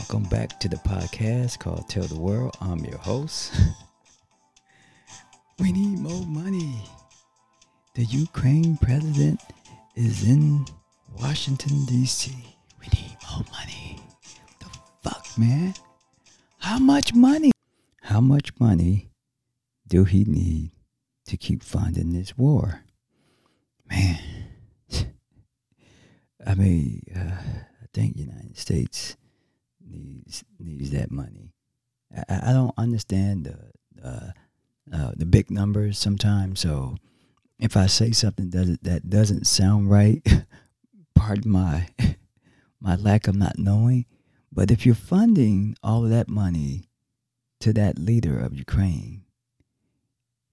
Welcome back to the podcast called Tell the World. I'm your host. we need more money. The Ukraine president is in Washington, D.C. We need more money. The fuck, man? How much money? How much money do he need to keep funding this war? Man. I mean, uh, I think United States needs needs that money. I, I don't understand the uh, uh, the big numbers sometimes. So if I say something that that doesn't sound right, pardon my my lack of not knowing. But if you're funding all of that money to that leader of Ukraine,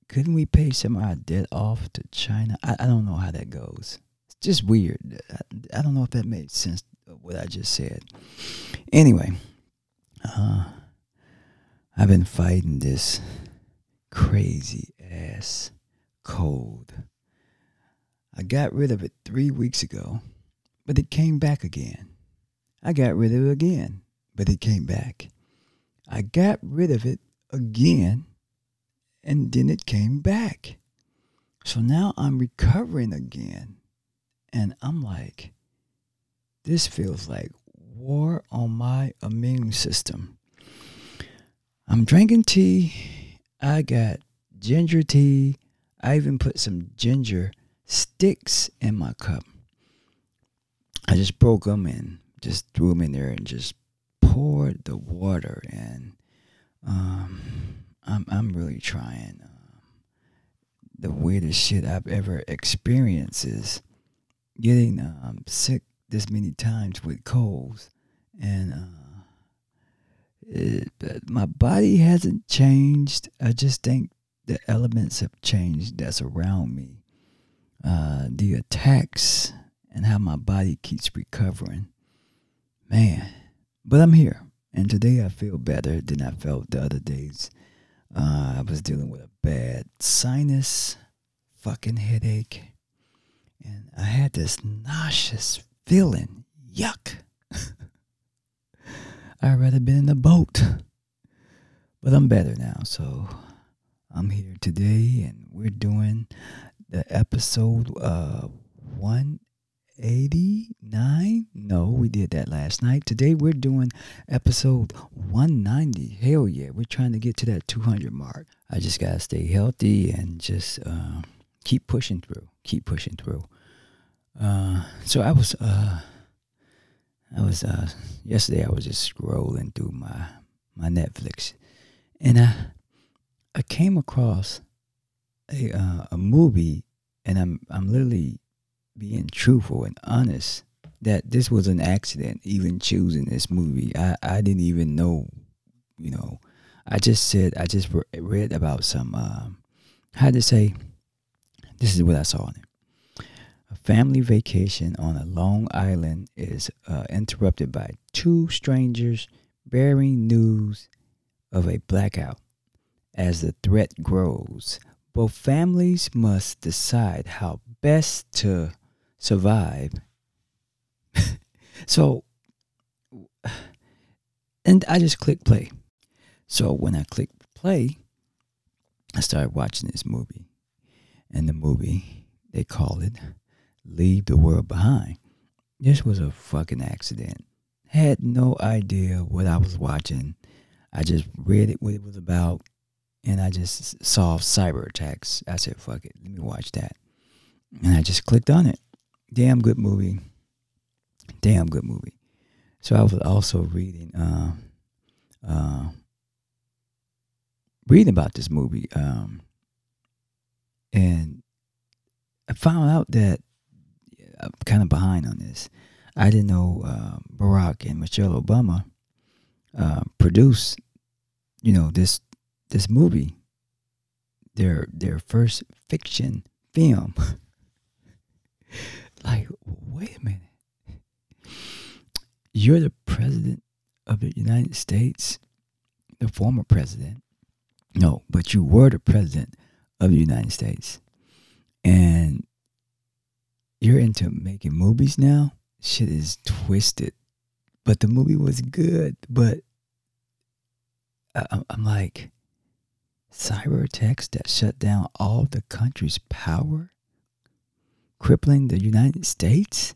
couldn't we pay some of our debt off to China? I, I don't know how that goes. It's just weird. I, I don't know if that made sense what I just said. Anyway, uh, I've been fighting this crazy ass cold. I got rid of it three weeks ago, but it came back again. I got rid of it again, but it came back. I got rid of it again, and then it came back. So now I'm recovering again. And I'm like, this feels like war on my immune system. I'm drinking tea. I got ginger tea. I even put some ginger sticks in my cup. I just broke them and just threw them in there and just poured the water and um, I'm I'm really trying. Um, the weirdest shit I've ever experienced is getting um, sick this many times with colds, and uh, it, my body hasn't changed. I just think the elements have changed that's around me. Uh, the attacks and how my body keeps recovering. Man, but I'm here. And today I feel better than I felt the other days. Uh, I was dealing with a bad sinus fucking headache. And I had this nauseous feeling. Yuck. I'd rather been in a boat. But I'm better now, so I'm here today and we're doing the episode uh 189. No, we did that last night. Today we're doing episode 190. Hell yeah, we're trying to get to that 200 mark. I just got to stay healthy and just uh, keep pushing through. Keep pushing through. Uh, so I was, uh, I was, uh, yesterday I was just scrolling through my, my Netflix and I, I came across a, uh, a movie and I'm, I'm literally being truthful and honest that this was an accident even choosing this movie. I, I didn't even know, you know, I just said, I just read about some, um, how to say, this is what I saw on it. A family vacation on a Long Island is uh, interrupted by two strangers bearing news of a blackout. As the threat grows, both families must decide how best to survive. so, and I just click play. So when I click play, I started watching this movie. And the movie, they call it leave the world behind. This was a fucking accident. Had no idea what I was watching. I just read it what it was about and I just saw cyber attacks. I said, fuck it, let me watch that. And I just clicked on it. Damn good movie. Damn good movie. So I was also reading uh, uh, reading about this movie. Um, and I found out that Kind of behind on this. I didn't know uh, Barack and Michelle Obama uh, produced, you know, this this movie, their their first fiction film. like, wait a minute, you're the president of the United States, the former president. No, but you were the president of the United States, and you're into making movies now, shit is twisted but the movie was good. But I'm like, cyber attacks that shut down all the country's power, crippling the United States.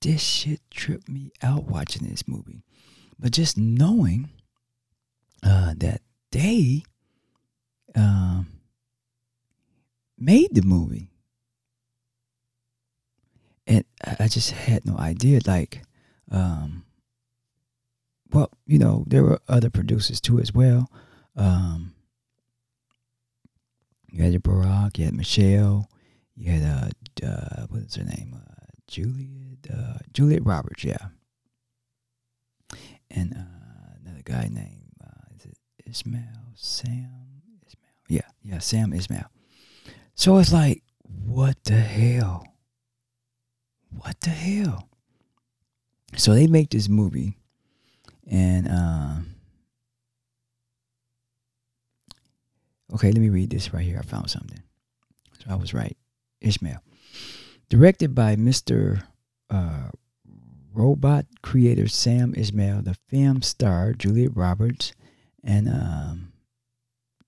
This shit tripped me out watching this movie. But just knowing uh, that they um, made the movie. And I just had no idea. Like, um, well, you know, there were other producers too as well. Um, you had Barack, you had Michelle, you had uh, uh what is her name? Uh, Juliet, uh, Juliet Roberts, yeah, and uh, another guy named uh, is it Esmail Sam Esmail? Yeah, yeah, Sam Esmail. So it's like, what the hell? What the hell? So they make this movie, and um, okay, let me read this right here. I found something. So I was right. Ishmael, directed by Mr. Uh, robot creator Sam Esmail, the film star Juliet Roberts and um,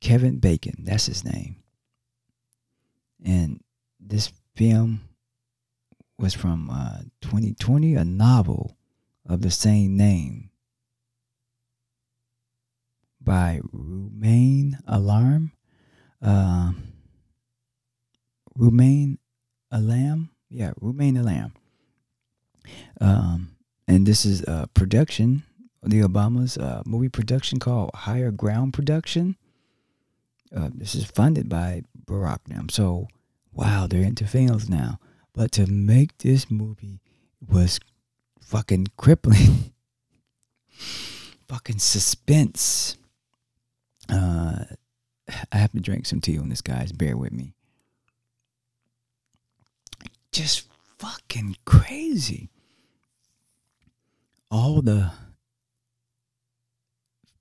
Kevin Bacon. That's his name. And this film was from uh, 2020, a novel of the same name by Rumain Alarm. Uh, Rumain Alam? Yeah, Rumain Alam. Um, and this is a production, the Obama's uh, movie production called Higher Ground Production. Uh, this is funded by Barack now. So, wow, they're into films now. But to make this movie was fucking crippling. fucking suspense. Uh, I have to drink some tea on this, guys. Bear with me. Just fucking crazy. All the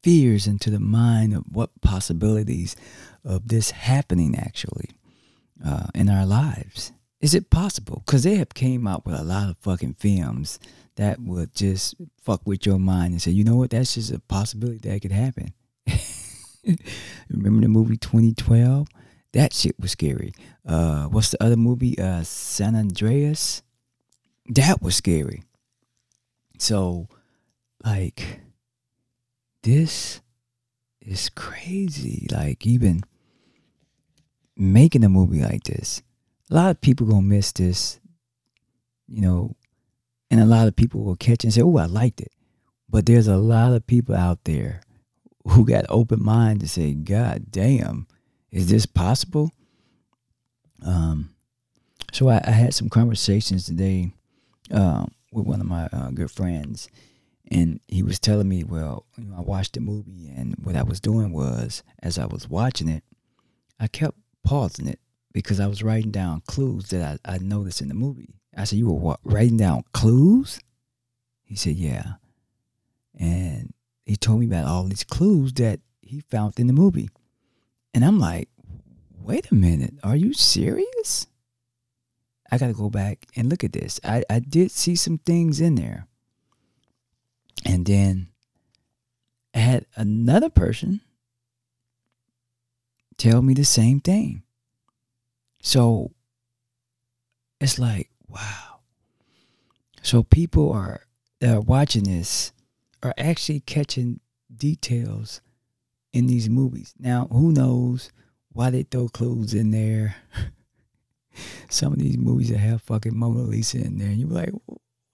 fears into the mind of what possibilities of this happening actually uh, in our lives. Is it possible? Because they have came out with a lot of fucking films that would just fuck with your mind and say, you know what, that's just a possibility that could happen. Remember the movie 2012? That shit was scary. Uh, what's the other movie? Uh, San Andreas. That was scary. So, like, this is crazy. Like, even making a movie like this, a lot of people gonna miss this, you know, and a lot of people will catch and say, "Oh, I liked it," but there's a lot of people out there who got open mind to say, "God damn, is this possible?" Um, so I, I had some conversations today um, with one of my uh, good friends, and he was telling me, "Well, you know, I watched the movie, and what I was doing was, as I was watching it, I kept pausing it because I was writing down clues that I, I noticed in the movie. I said, You were what, writing down clues? He said, Yeah. And he told me about all these clues that he found in the movie. And I'm like, Wait a minute, are you serious? I got to go back and look at this. I, I did see some things in there. And then I had another person tell me the same thing. So it's like, wow. So people are that are watching this are actually catching details in these movies. Now, who knows why they throw clues in there? Some of these movies that have fucking Mona Lisa in there, and you're like,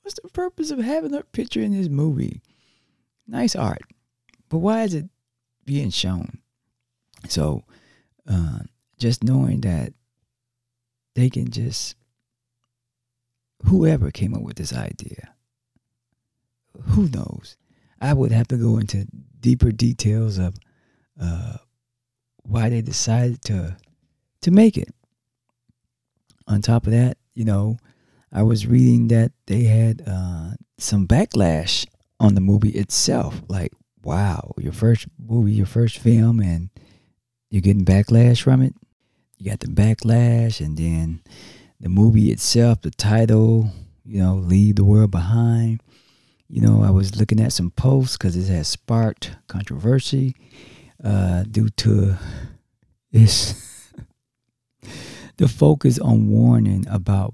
what's the purpose of having her picture in this movie? Nice art, but why is it being shown? So, uh, just knowing that they can just whoever came up with this idea who knows? I would have to go into deeper details of uh, why they decided to to make it. On top of that you know i was reading that they had uh, some backlash on the movie itself. Like wow your first movie your first film and you're getting backlash from it you got the backlash and then the movie itself, the title, you know, Leave the World Behind. you know, I was looking at some posts because it has sparked controversy uh, due to its the focus on warning about.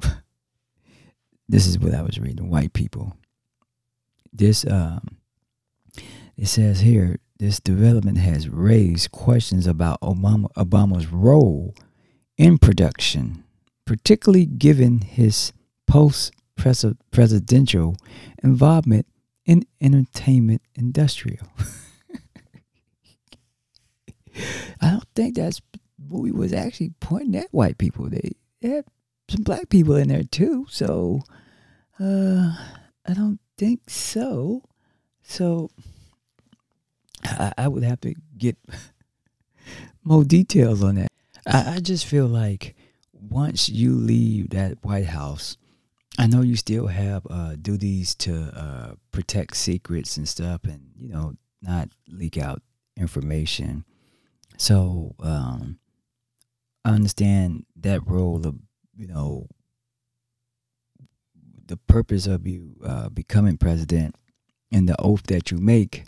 this is what I was reading. White people. This um, it says here this development has raised questions about Obama, Obama's role in production, particularly given his post presidential involvement in entertainment industrial. I don't think that movie was actually pointing at white people. They, they had some black people in there too. So uh, I don't think so. So I, I would have to get more details on that. I, I just feel like once you leave that White House, I know you still have uh, duties to uh, protect secrets and stuff, and you know not leak out information. So um, I understand that role of you know the purpose of you uh, becoming president and the oath that you make.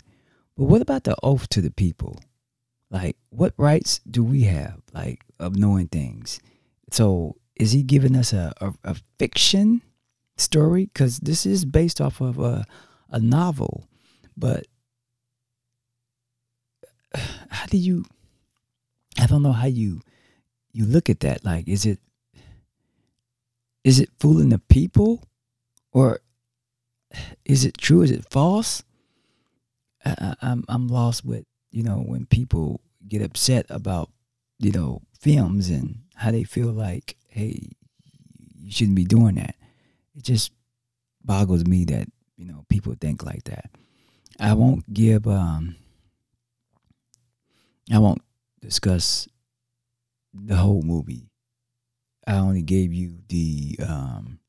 But what about the oath to the people? Like, what rights do we have, like, of knowing things? So, is he giving us a, a, a fiction story because this is based off of a, a novel. But how do you? I don't know how you you look at that. Like, is it is it fooling the people, or is it true? Is it false? I, I'm I'm lost with you know when people get upset about you know films and how they feel like hey you shouldn't be doing that it just boggles me that you know people think like that. I won't give um I won't discuss the whole movie. I only gave you the um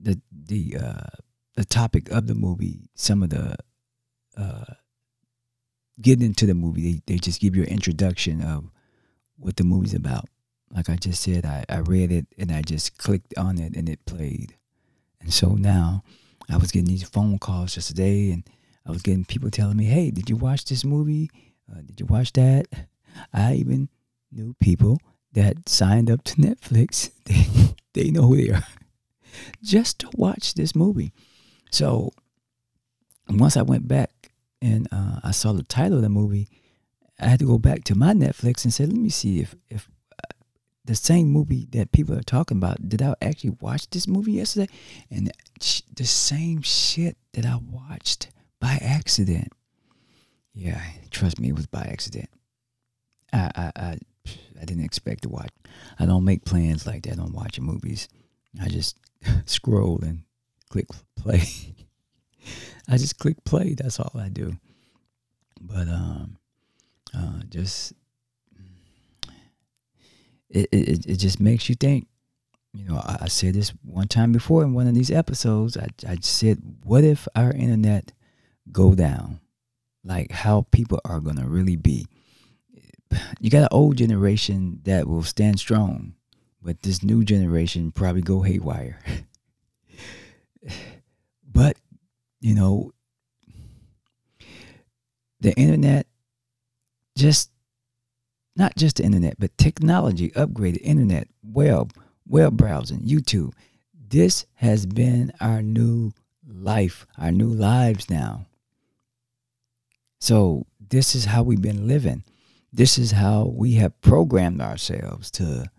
the the uh the topic of the movie, some of the uh getting into the movie, they, they just give you an introduction of what the movie's about. Like I just said, I, I read it and I just clicked on it and it played. And so now I was getting these phone calls just today, and I was getting people telling me, hey, did you watch this movie? Uh, did you watch that? I even knew people that signed up to Netflix. They, they know who they are just to watch this movie. So once I went back and uh, I saw the title of the movie, I had to go back to my Netflix and say, let me see if, if the same movie that people are talking about. Did I actually watch this movie yesterday? And the same shit that I watched by accident. Yeah, trust me, it was by accident. I I I, I didn't expect to watch. I don't make plans like that on watching movies. I just scroll and click play. I just click play. That's all I do. But um, uh, just it, it, it just makes you think. You know, I, I said this one time before in one of these episodes. I, I said, what if our internet go down? Like how people are to really be. You got an old generation that will stand strong, but this new generation probably go haywire. you know, the internet just not just the internet, but technology, upgraded internet, web, web browsing, YouTube. This has been our new life, our new lives now. So, this is how we've been living. This is how we have programmed ourselves to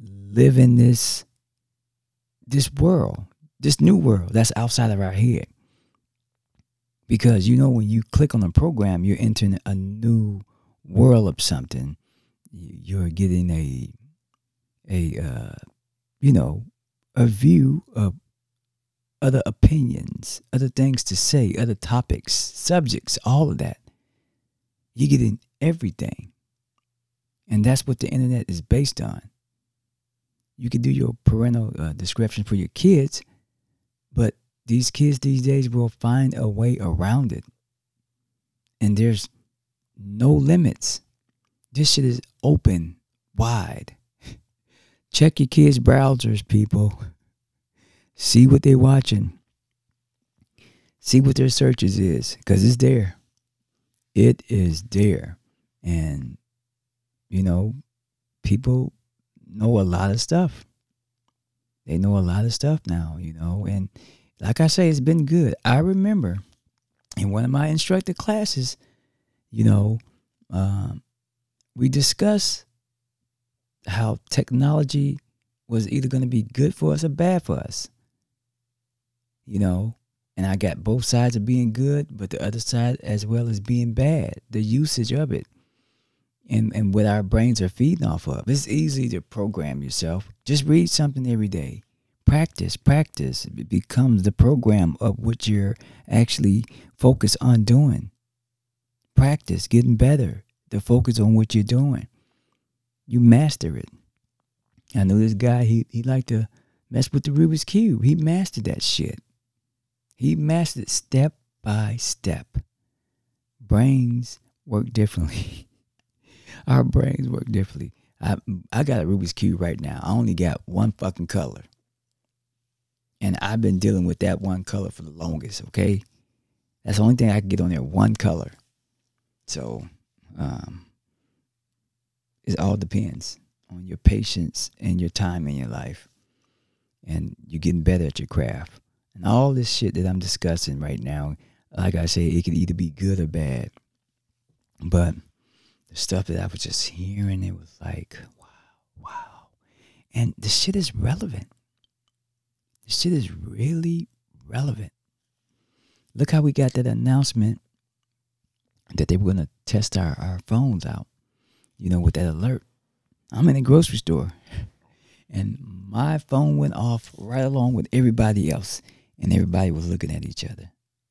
live in this this world, this new world that's outside of our head. Because you know when you click on a program, you're entering a new world of something, you're getting a a uh, you know a view of other opinions, other things to say, other topics, subjects, all of that. You're getting everything. And that's what the internet is based on. You can do your parental uh, description for your kids, but these kids these days will find a way around it. And there's no limits. This shit is open, wide. Check your kids' browsers, people. See what they're watching. See what their searches is, because it's there. It is there. And, you know, people know a lot of stuff. They know a lot of stuff now, you know, and like I say, it's been good. I remember in one of my instructor classes, you know, um, we discussed how technology was either going to be good for us or bad for us. You know, and I got both sides of being good, but the other side as well as being bad, the usage of it. And, and what our brains are feeding off of. It's easy to program yourself. Just read something every day. Practice, practice. It becomes the program of what you're actually focused on doing. Practice, getting better. The focus on what you're doing. You master it. I know this guy, he, he liked to mess with the Rubik's Cube. He mastered that shit. He mastered it step by step. Brains work differently. Our brains work differently. I I got a Rubik's Cube right now. I only got one fucking color. And I've been dealing with that one color for the longest, okay? That's the only thing I can get on there, one color. So um it all depends on your patience and your time in your life. And you're getting better at your craft. And all this shit that I'm discussing right now, like I say, it could either be good or bad. But the stuff that I was just hearing, it was like, wow, wow. And the shit is relevant. The shit is really relevant. Look how we got that announcement that they were going to test our, our phones out, you know, with that alert. I'm in a grocery store and my phone went off right along with everybody else and everybody was looking at each other.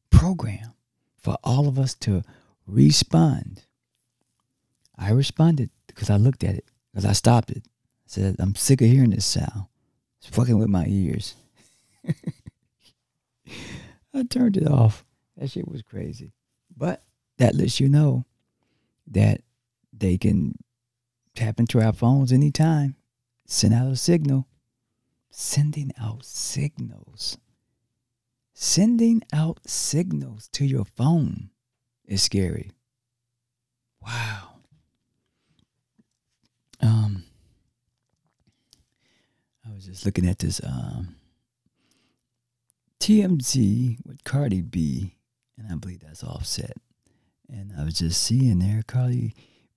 Program for all of us to respond. I responded because I looked at it, because I stopped it. I said, I'm sick of hearing this sound. It's fucking with my ears. I turned it off. That shit was crazy. But that lets you know that they can tap into our phones anytime, send out a signal. Sending out signals. Sending out signals to your phone is scary. Wow. Um, I was just looking at this um, TMZ with Cardi B, and I believe that's Offset. And I was just seeing there, Cardi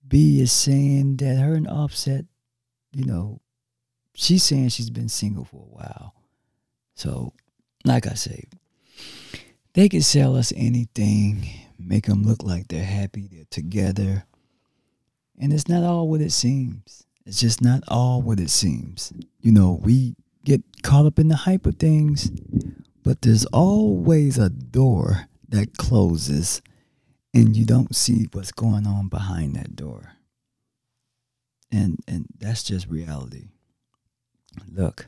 B is saying that her and Offset, you know, she's saying she's been single for a while. So, like I say, they can sell us anything, make them look like they're happy, they're together. And it's not all what it seems. It's just not all what it seems. You know, we get caught up in the hype of things, but there's always a door that closes and you don't see what's going on behind that door. And and that's just reality. Look,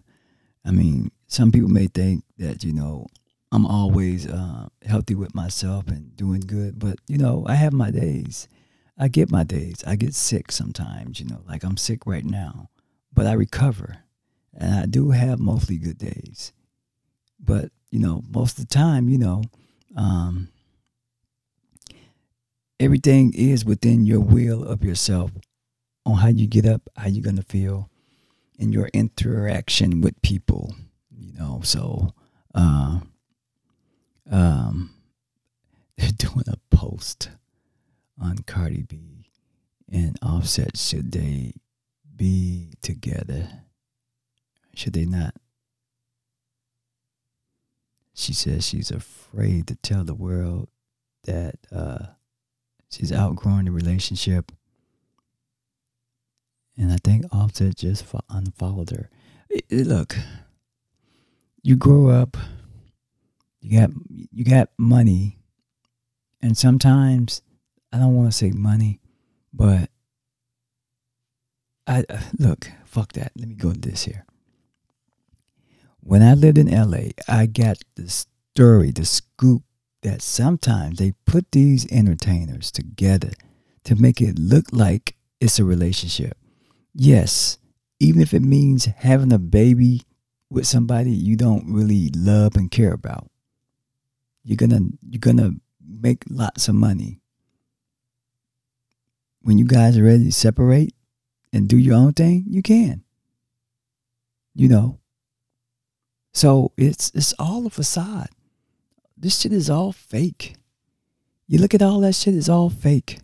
I mean, some people may think that, you know, I'm always uh, healthy with myself and doing good. But, you know, I have my days. I get my days. I get sick sometimes, you know, like I'm sick right now, but I recover. And I do have mostly good days. But, you know, most of the time, you know, um, everything is within your will of yourself on how you get up, how you're going to feel, in your interaction with people, you know. So, uh, um, they're doing a post on Cardi B and Offset. Should they be together? Should they not? She says she's afraid to tell the world that uh, she's outgrowing the relationship. And I think Offset just unfollowed her. It, it, look, you grow up you got you got money and sometimes i don't want to say money but i uh, look fuck that let me go to this here when i lived in la i got the story the scoop that sometimes they put these entertainers together to make it look like it's a relationship yes even if it means having a baby with somebody you don't really love and care about you're gonna you're gonna make lots of money. When you guys are ready to separate and do your own thing, you can. You know. So it's it's all a facade. This shit is all fake. You look at all that shit, it's all fake.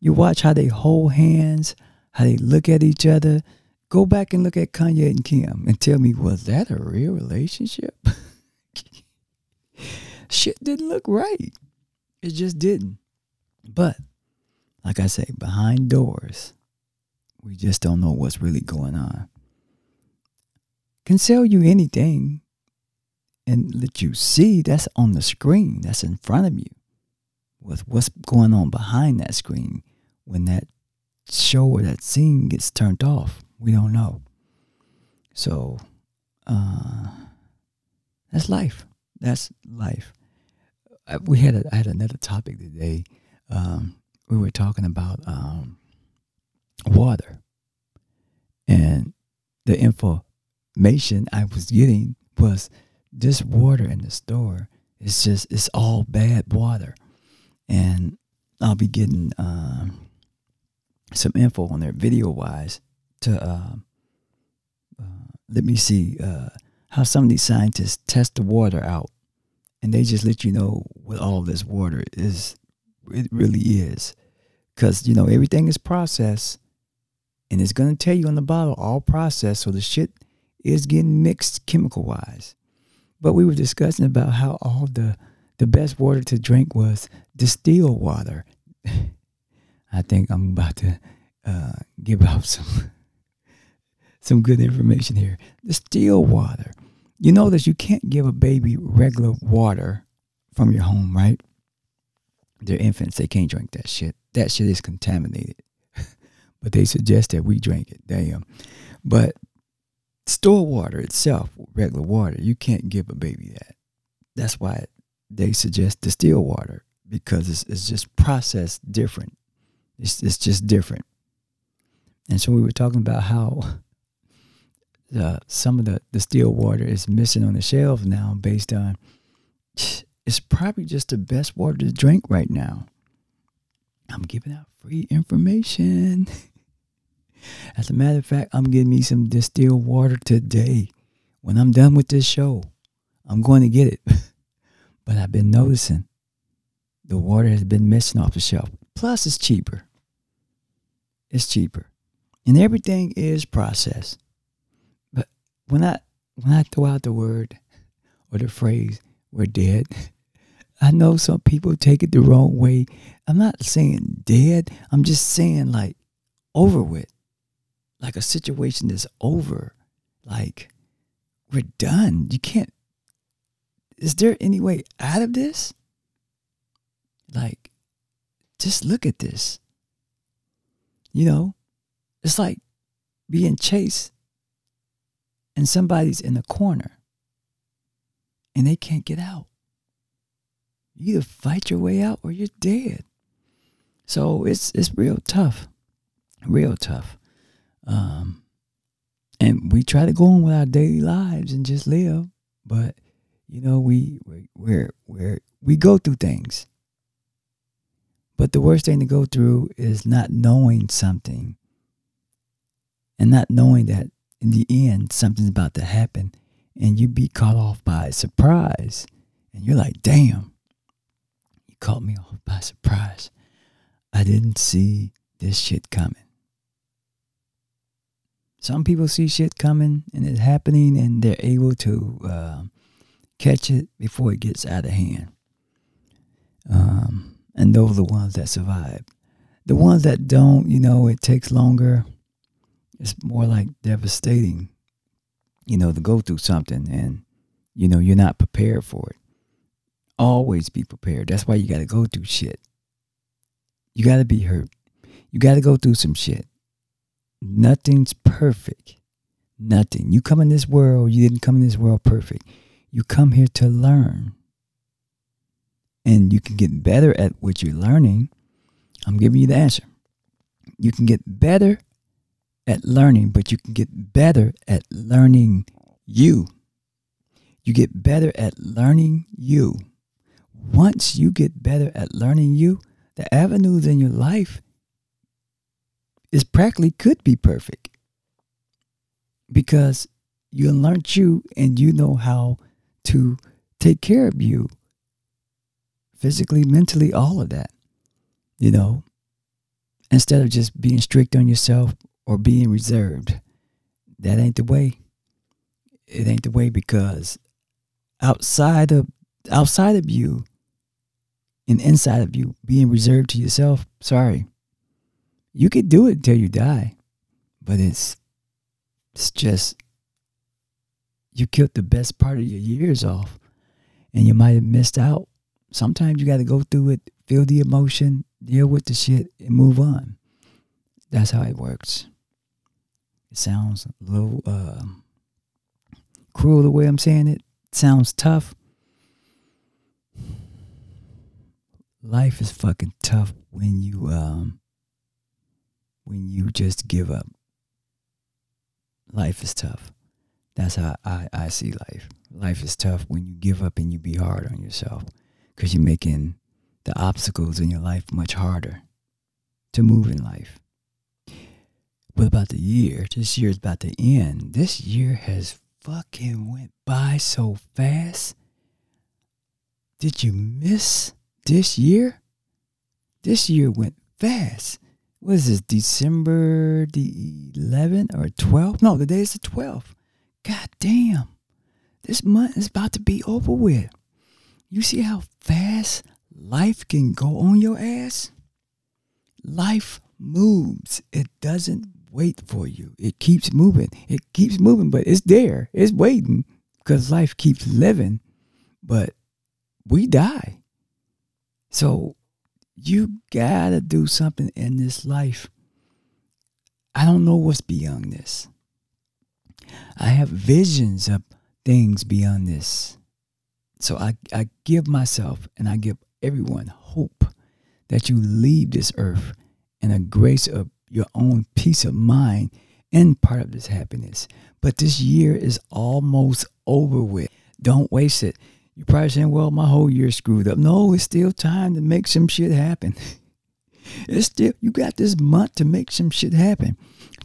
You watch how they hold hands, how they look at each other. Go back and look at Kanye and Kim and tell me, was that a real relationship? shit didn't look right. It just didn't. But, like I say, behind doors, we just don't know what's really going on. Can sell you anything and let you see that's on the screen, that's in front of you. With what's going on behind that screen when that show or that scene gets turned off. We don't know. So, uh, that's life. That's life. Uh, we had a, I had another topic today. Um, we were talking about um, water, and the information I was getting was this water in the store. It's just it's all bad water, and I'll be getting um, some info on there video wise to uh, uh, let me see uh, how some of these scientists test the water out. And they just let you know what all this water is it really is. Because you know everything is processed and it's going to tell you on the bottle all processed. So the shit is getting mixed chemical wise but we were discussing about how all the the best water to drink was distilled water i think i'm about to uh, give out some some good information here distilled water you know that you can't give a baby regular water from your home, right? They're infants, they can't drink that shit. That shit is contaminated. but they suggest that we drink it. Damn. But store water itself, regular water, you can't give a baby that. That's why they suggest distilled water because it's, it's just processed different. It's, it's just different. And so we were talking about how uh, some of the, still water is missing on the shelves now based on it's probably just the best water to drink right now. I'm giving out free information. As a matter of fact, I'm getting me some distilled water today. When I'm done with this show, I'm going to get it. but I've been noticing the water has been missing off the shelf. Plus, it's cheaper. It's cheaper. And everything is processed But when I when I throw out the word or the phrase "we're dead," I know some people take it the wrong way. I'm not saying dead. I'm just saying like over with, like a situation that's over. Like we're done. You can't. Is there any way out of this? Like, just look at this. You know, it's like being chased and somebody's in the corner and they can't get out. You either fight your way out or you're dead. So it's it's real tough, real tough. Um, and we try to go on with our daily lives and just live, but you know we we we're, we're we go through things. But the worst thing to go through is not knowing something and not knowing that in the end, something's about to happen and you be caught off by surprise. And you're like, damn, you caught me off by surprise. I didn't see this shit coming. Some people see shit coming and it's happening and they're able to uh, catch it before it gets out of hand. Um, and those are the ones that survive. The ones that don't, you know, it takes longer it's more like devastating, you know, to go through something and, you know, you're not prepared for it. Always be prepared. That's why you got to go through shit. You got to be hurt. You got to go through some shit. Nothing's perfect. Nothing. You come in this world, you didn't come in this world perfect. You come here to learn. And you can get better at what you're learning. I'm giving you the answer. You can get better at learning, but you can get better at learning you. You get better at learning you. once you get better at learning you, the avenues in your life is practically could be perfect because you learned you and you know how to take care of you physically, mentally, all of that. You know, instead of just being strict on yourself or being reserved. That ain't the way. It ain't the way because outside of outside of you and inside of you being reserved to yourself, sorry. You could do it till you die. But it's it's just you killed the best part of your years off and you might have missed out. Sometimes you got to go through it, feel the emotion, deal with the shit, and move on. That's how it works. It sounds a little uh, cruel the way I'm saying it. it sounds tough. Life is fucking tough when you um when you just give up. Life is tough. That's how I, I see life. Life is tough when you give up and you be hard on yourself because you're making the obstacles in your life much harder to move in life. What about the year? This year is about to end. This year has fucking went by so fast. Did you miss this year? This year went fast. What is this, December the 11th or 12th? No, the day is the 12th. God damn. This month is about to be over with. You see how fast life can go on your ass? Life moves. It doesn't wait for you. It keeps moving. It keeps moving, but it's there. It's waiting because life keeps living. But we die. So you gotta do something in this life. I don't know what's beyond this. I have visions of things beyond this. So I, I give myself and I give everyone hope that you leave this earth in a grace of your own peace of mind and part of this happiness. But this year is almost over with. Don't waste it. You're probably saying, well, my whole year screwed up. No, it's still time to make some shit happen. it's still, you got this month to make some shit happen.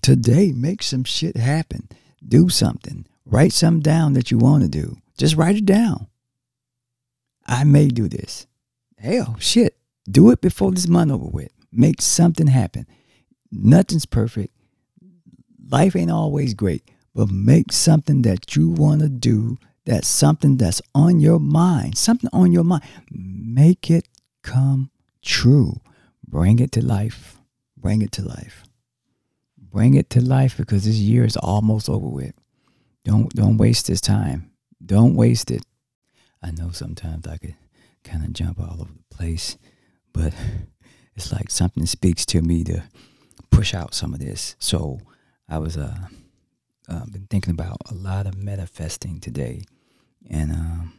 Today, make some shit happen. Do something. Write something down that you want to do. Just write it down. I may do this. Hell, shit. Do it before this month over with. Make something happen. Nothing's perfect. Life ain't always great, but make something that you want to do. That's something that's on your mind. Something on your mind. Make it come true. Bring it to life. Bring it to life. Bring it to life because this year is almost over with. Don't don't waste this time. Don't waste it. I know sometimes I could kind of jump all over the place, but it's like something speaks to me to push out some of this. So I was uh, uh been thinking about a lot of manifesting today, and um,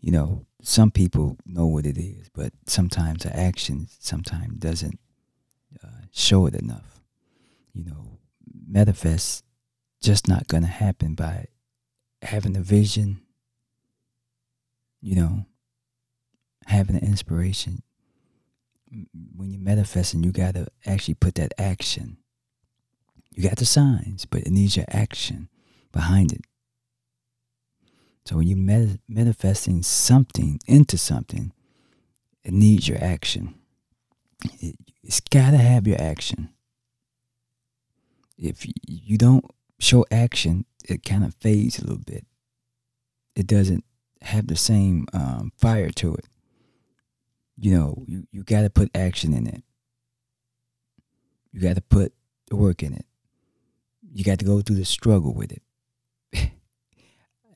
you know, some people know what it is, but sometimes the action sometimes doesn't uh, show it enough. You know, manifest just not gonna happen by having a vision. You know, having an inspiration when you're manifesting, you got to actually put that action. You got the signs, but it needs your action behind it. So when you're manifesting something into something, it needs your action. It, it's got to have your action. If you don't show action, it kind of fades a little bit. It doesn't have the same um, fire to it you know, you, you got to put action in it. You got to put the work in it. You got to go through the struggle with it.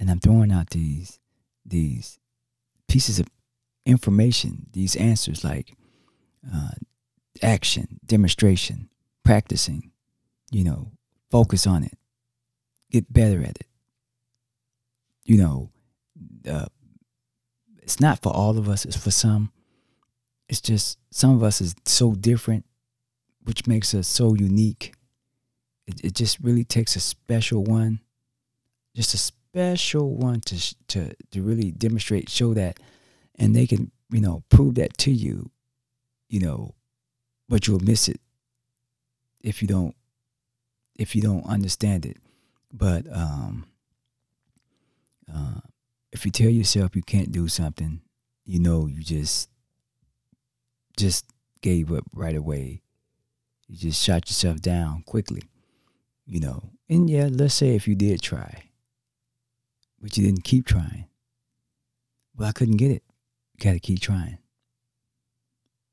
and I'm throwing out these these pieces of information, these answers like uh, action, demonstration, practicing, you know, focus on it, get better at it. You know, uh, it's not for all of us, it's for some it's just some of us is so different, which makes us so unique. It, it just really takes a special one, just a special one to to to really demonstrate, show that, and they can, you know, prove that to you, you know, but you'll miss it if you don't if you don't understand it. But um, uh, if you tell yourself you can't do something, you know you just just gave up right away. You just shot yourself down quickly, you know. And yeah, let's say if you did try, but you didn't keep trying. Well, I couldn't get it. You got to keep trying.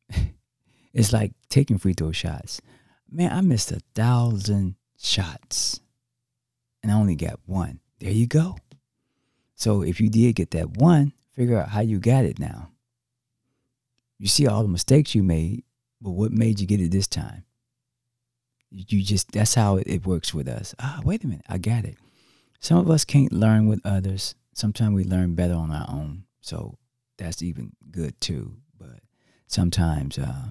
it's like taking free throw shots. Man, I missed a thousand shots and I only got one. There you go. So if you did get that one, figure out how you got it now. You see all the mistakes you made, but what made you get it this time? You just, that's how it, works with us. Ah, wait a minute, I got it. Some of us can't learn with others. Sometimes we learn better on our own. So that's even good too. But sometimes uh,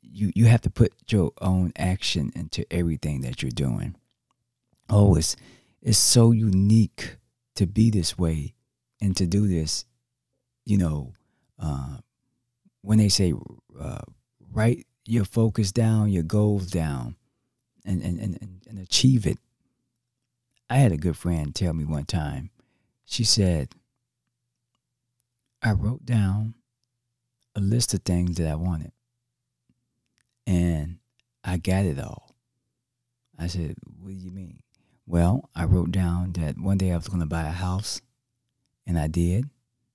you, you have to put your own action into everything that you're doing. Oh, it's, it's so unique to be this way and to do this, you know, uh, when they say uh, write your focus down, your goals down, and, and, and, and achieve it. I had a good friend tell me one time, she said, I wrote down a list of things that I wanted, and I got it all. I said, What do you mean? Well, I wrote down that one day I was going to buy a house, and I did.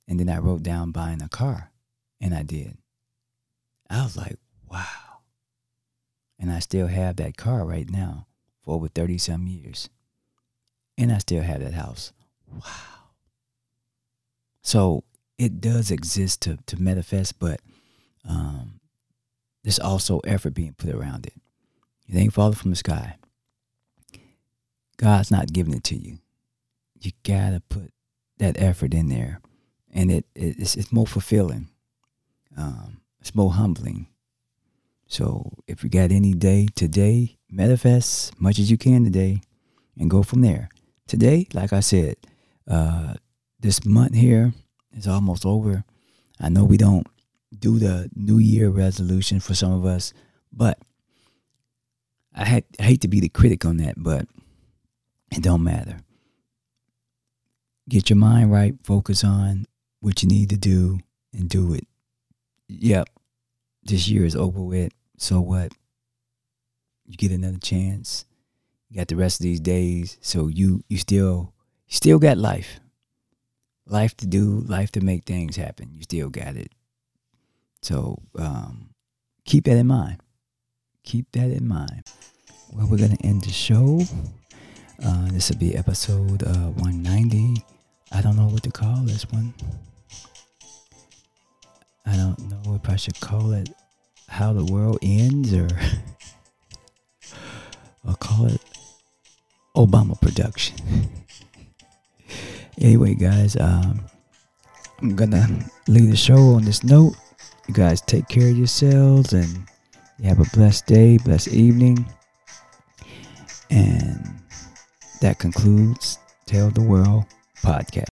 And then I wrote down buying a car, and I did. I was like, wow. And I still have that car right now for over 30 some years. And I still have that house. Wow. So it does exist to, to manifest, but um, there's also effort being put around it. It ain't falling from the sky. God's not giving it to you. You gotta put that effort in there, and it, it it's, it's more fulfilling. Um, it's more humbling. So if you got any day today, manifest much as you can today, and go from there. Today, like I said, uh, this month here is almost over. I know we don't do the New Year resolution for some of us, but I, had, I hate to be the critic on that, but it don't matter. Get your mind right, focus on what you need to do and do it. Yep. This year is over with. So what? You get another chance. You got the rest of these days. So you you still you still got life. Life to do, life to make things happen. You still got it. So um, keep that in mind. Keep that in mind. Well, we're gonna end the show. Uh, this will be episode uh, 190. I don't know what to call this one. I don't know if I should call it How the World Ends or, I'll call it Obama Production. anyway, guys, um, I'm to leave the show on this note. You guys take care of yourselves and you have a blessed day, blessed evening. And that concludes Tell the World podcast.